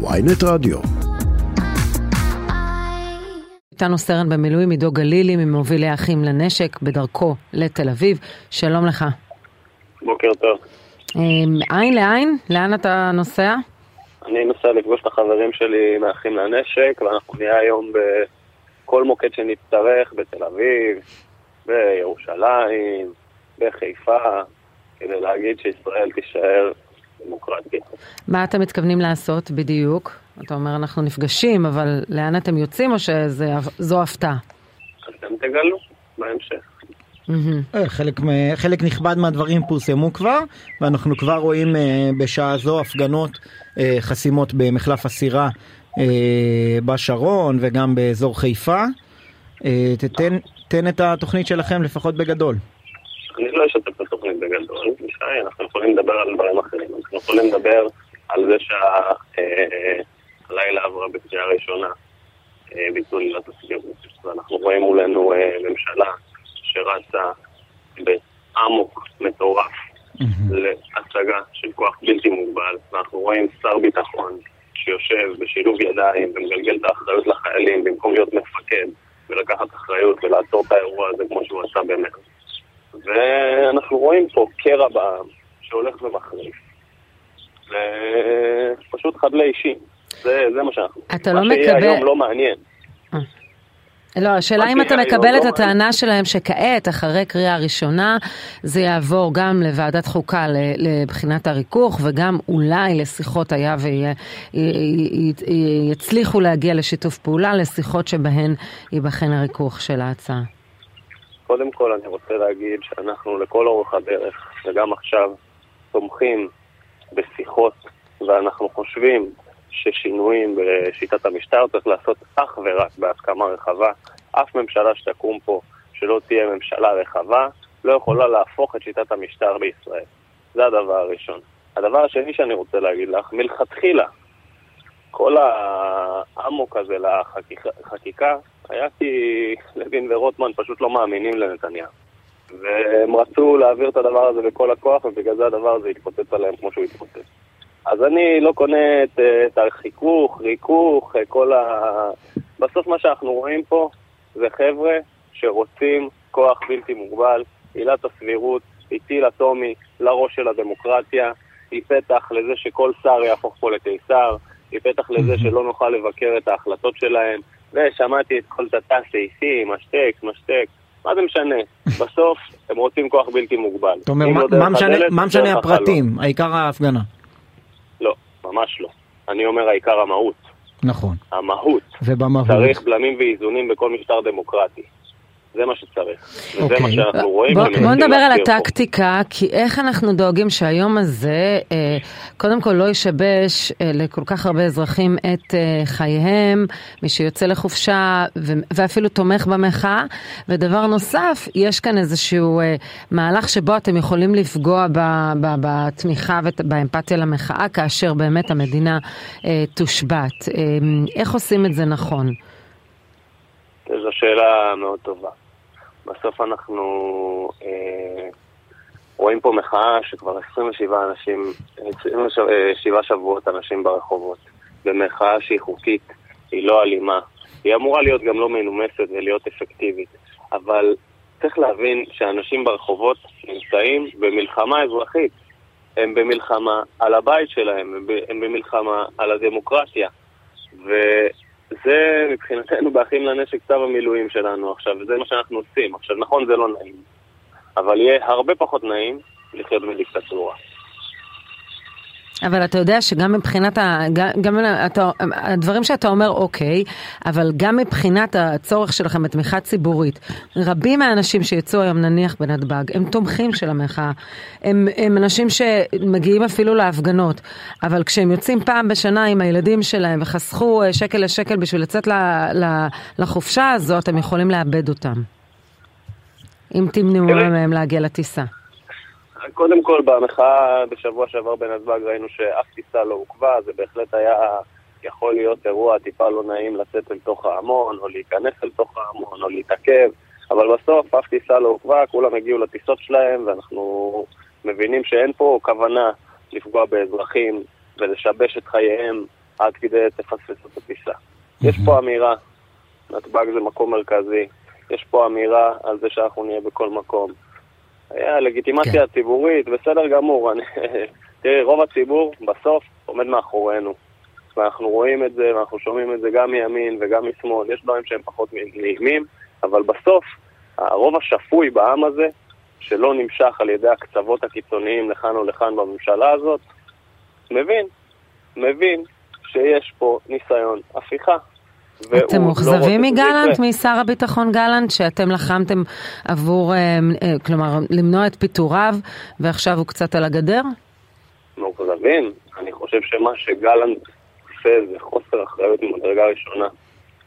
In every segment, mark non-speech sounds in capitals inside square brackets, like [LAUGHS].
ויינט רדיו. איתנו סרן במילואים עידו גלילי ממובילי האחים לנשק בדרכו לתל אביב. שלום לך. בוקר טוב. אמ, עין לעין, לאן אתה נוסע? אני נוסע לפגוש את החברים שלי מאחים לנשק, ואנחנו נהיה היום בכל מוקד שנצטרך, בתל אביב, בירושלים, בחיפה, כדי להגיד שישראל תישאר דמוקרטית. מה אתם מתכוונים לעשות בדיוק? אתה אומר אנחנו נפגשים, אבל לאן אתם יוצאים או שזו הפתעה? אתם תגלו בהמשך. אה, חלק, נכבד מהדברים פורסמו כבר, ואנחנו כבר רואים אה, בשעה זו הפגנות אה, חסימות במחלף הסירה בשרון וגם באזור חיפה. תתן, תן את התוכנית שלכם לפחות בגדול. אני לא אשתף התוכנית בגדול, ישי, אנחנו יכולים לדבר על דברים אחרים. אנחנו יכולים לדבר על זה שהלילה עברה בקריאה ראשונה אה, ביטול עילת הסבירות, ואנחנו רואים מולנו אה, ממשלה שרצה באמוק מטורף להצגה של כוח בלתי מוגבל, ואנחנו רואים שר ביטחון שיושב בשילוב ידיים ומגלגל את האחריות לחיילים במקום להיות מפקד ולקחת אחריות ולעצור את האירוע הזה כמו שהוא עשה באמת. ואנחנו רואים פה קרע בעם שהולך ומחריף. ופשוט חדלי אישים. זה, זה מה שאנחנו. אתה לא מה שיהיה מקבל- היום לא מעניין. לא, השאלה אם אתה היום מקבל את לא הטענה שלהם שכעת, אחרי קריאה ראשונה, זה יעבור גם לוועדת חוקה לבחינת הריכוך, וגם אולי לשיחות היה ויצליחו להגיע לשיתוף פעולה, לשיחות שבהן ייבחן הריכוך של ההצעה. קודם כל אני רוצה להגיד שאנחנו לכל אורך הדרך, וגם עכשיו, תומכים בשיחות, ואנחנו חושבים ששינויים בשיטת המשטר צריך לעשות אך ורק בהסכמה רחבה. אף ממשלה שתקום פה שלא תהיה ממשלה רחבה, לא יכולה להפוך את שיטת המשטר בישראל. זה הדבר הראשון. הדבר השני שאני רוצה להגיד לך, מלכתחילה, כל האמוק הזה לחקיקה היה כי לוין ורוטמן פשוט לא מאמינים לנתניהו. והם רצו להעביר את הדבר הזה בכל הכוח, ובגלל זה הדבר הזה התפוצץ עליהם כמו שהוא התפוצץ. אז אני לא קונה את, את החיכוך, ריכוך, כל ה... בסוף מה שאנחנו רואים פה זה חבר'ה שרוצים כוח בלתי מוגבל, עילת הסבירות, היא טיל אטומי לראש של הדמוקרטיה, היא פתח לזה שכל שר יהפוך פה לקיסר, היא פתח לזה שלא נוכל לבקר את ההחלטות שלהם, ושמעתי את כל תתי הסעיפים, השטק, משטק, מה זה משנה? [LAUGHS] בסוף הם רוצים כוח בלתי מוגבל. אתה אומר, מה, לא מה, משנה. הפרטים? העיקר ההפגנה. לא, ממש לא. אני אומר העיקר המהות. נכון. המהות. ובמהות. צריך בלמים ואיזונים בכל משטר דמוקרטי. זה מה שצריך. וזה אוקיי. מה שאנחנו רואים. בוא, בוא נדבר על להסביר פה. הטקטיקה, כי איך אנחנו דואגים שהיום הזה, אה, קודם כל לא ישבש אה, לכל כך הרבה אזרחים את אה, חייהם, מי שיוצא לחופשה ו- ואפילו תומך במחאה. ודבר נוסף, יש כאן איזשהו אה, מהלך שבו אתם יכולים לפגוע ב- ב- בתמיכה ובאמפתיה למחאה, כאשר באמת המדינה אה, תושבת. אה, איך עושים את זה נכון? זו שאלה מאוד טובה. בסוף אנחנו אה, רואים פה מחאה שכבר 27 אנשים, 27 שבועות אנשים ברחובות. במחאה שהיא חוקית, היא לא אלימה. היא אמורה להיות גם לא מנומסת ולהיות אפקטיבית. אבל צריך להבין שאנשים ברחובות נמצאים במלחמה אזרחית. הם במלחמה על הבית שלהם, הם במלחמה על הדמוקרטיה. וזה מבחינתנו באחים לנשק צו המילואים שלנו עכשיו, וזה מה שאנחנו עושים. עכשיו, נכון, זה לא נעים, אבל יהיה הרבה פחות נעים לחיות בדיקטטורה. אבל אתה יודע שגם מבחינת, ה, גם, גם אתה, הדברים שאתה אומר אוקיי, אבל גם מבחינת הצורך שלכם בתמיכה ציבורית, רבים מהאנשים שיצאו היום נניח בנתב"ג, הם תומכים של המחאה, הם, הם אנשים שמגיעים אפילו להפגנות, אבל כשהם יוצאים פעם בשנה עם הילדים שלהם וחסכו אה, שקל לשקל בשביל לצאת ל, ל, לחופשה הזאת, הם יכולים לאבד אותם. אם תמנעו. מהם להגיע לטיסה. קודם כל, במחאה בשבוע שעבר בנתב"ג ראינו שאף טיסה לא עוכבה, זה בהחלט היה יכול להיות אירוע טיפה לא נעים לצאת אל תוך ההמון, או להיכנס אל תוך ההמון, או להתעכב, אבל בסוף אף טיסה לא עוכבה, כולם הגיעו לטיסות שלהם, ואנחנו מבינים שאין פה כוונה לפגוע באזרחים ולשבש את חייהם עד כדי תפספס את הטיסה. יש פה אמירה, נתב"ג זה מקום מרכזי, יש פה אמירה על זה שאנחנו נהיה בכל מקום. הלגיטימציה כן. הציבורית, בסדר גמור. אני, [LAUGHS] תראי, רוב הציבור בסוף עומד מאחורינו. ואנחנו רואים את זה, ואנחנו שומעים את זה גם מימין וגם משמאל. יש דברים שהם פחות נעימים, אבל בסוף, הרוב השפוי בעם הזה, שלא נמשך על ידי הקצוות הקיצוניים לכאן או לכאן בממשלה הזאת, מבין, מבין שיש פה ניסיון הפיכה. אתם לא מאוכזבים לא מגלנט, משר הביטחון גלנט, שאתם לחמתם עבור, אה, אה, כלומר, למנוע את פיטוריו, ועכשיו הוא קצת על הגדר? מאוכזבים. אני חושב שמה שגלנט עושה זה חוסר אחריות ממדרגה ראשונה.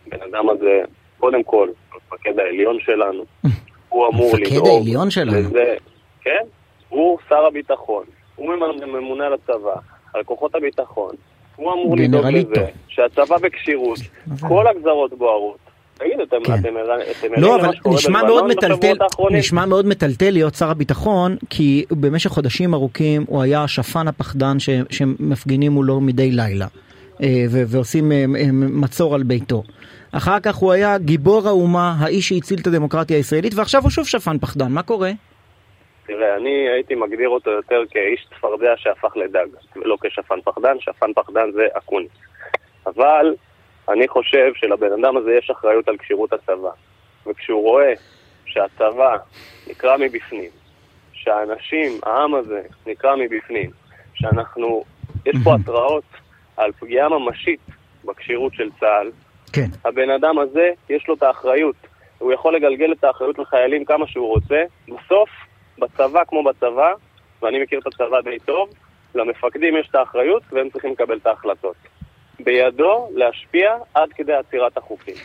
בן אדם הזה, קודם כל, המפקד העליון שלנו, [LAUGHS] הוא אמור לדאוג. המפקד העליון שלנו? לזה, כן, הוא שר הביטחון, הוא ממונה על הצבא, על כוחות הביטחון, הוא אמור לדאוג לזה, שהצבא בכשירות, כל הגזרות בוערות. תגידו, אתם כן. לא, אבל נשמע מאוד מטלטל, נשמע מאוד מטלטל להיות שר הביטחון, כי במשך חודשים ארוכים הוא היה השפן הפחדן שמפגינים מולו מדי לילה, אה, ועושים אה, אה, מצור על ביתו. אחר כך הוא היה גיבור האומה, האיש שהציל את הדמוקרטיה הישראלית, ועכשיו הוא שוב שפן פחדן, מה קורה? תראה, אני הייתי מגדיר אותו יותר כאיש צפרדע שהפך לדג, ולא כשפן פחדן, שפן פחדן זה אקוניס. אבל אני חושב שלבן אדם הזה יש אחריות על כשירות הצבא. וכשהוא רואה שהצבא נקרע מבפנים, שהאנשים, העם הזה, נקרע מבפנים, שאנחנו, יש פה התראות על פגיעה ממשית בכשירות של צה"ל, כן. הבן אדם הזה, יש לו את האחריות. הוא יכול לגלגל את האחריות לחיילים כמה שהוא רוצה, בסוף בצבא כמו בצבא, ואני מכיר את הצבא די טוב, למפקדים יש את האחריות והם צריכים לקבל את ההחלטות. בידו להשפיע עד כדי עצירת החוקים.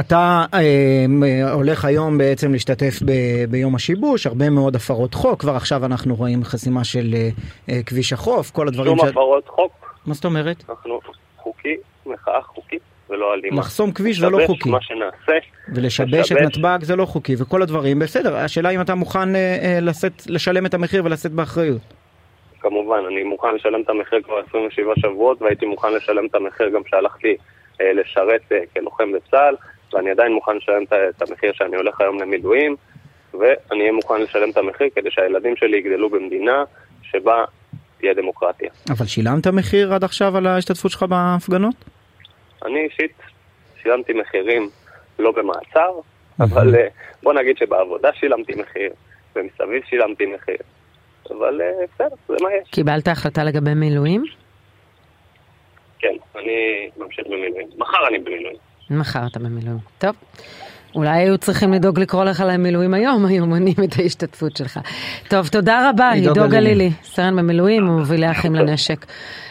אתה אה, הולך היום בעצם להשתתף ב, ביום השיבוש, הרבה מאוד הפרות חוק, כבר עכשיו אנחנו רואים חסימה של אה, אה כביש החוף, כל הדברים ש... שום הפרות חוק. מה זאת אומרת? אנחנו חוקי, מחאה חוקית. ולא אלימה. לחסום כביש זה לא חוקי. מה שנעשה. ולשבש את נתב"ג זה לא חוקי, וכל הדברים בסדר. השאלה אם אתה מוכן אה, אה, לשאת, לשלם את המחיר ולשאת באחריות. כמובן, אני מוכן לשלם את המחיר כבר 27 שבועות, והייתי מוכן לשלם את המחיר גם כשהלכתי אה, לשרת אה, כלוחם בצה"ל, ואני עדיין מוכן לשלם את המחיר שאני הולך היום למילואים, ואני אהיה מוכן לשלם את המחיר כדי שהילדים שלי יגדלו במדינה שבה תהיה דמוקרטיה. אבל שילמת מחיר עד עכשיו על ההשתתפות שלך בהפגנות? אני אישית שילמתי מחירים לא במעצר, אבל אה, בוא נגיד שבעבודה שילמתי מחיר, ומסביב שילמתי מחיר. אבל אה, בסדר, זה מה יש. קיבלת החלטה לגבי מילואים? כן, אני ממשיך במילואים. מחר אני במילואים. מחר אתה במילואים. טוב. אולי היו צריכים לדאוג לקרוא לך למילואים היום, [LAUGHS] היו מונים את ההשתתפות שלך. טוב, תודה רבה, עידו גלילי, סרן במילואים ומובילי אחים לנשק.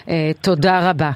אה, תודה רבה.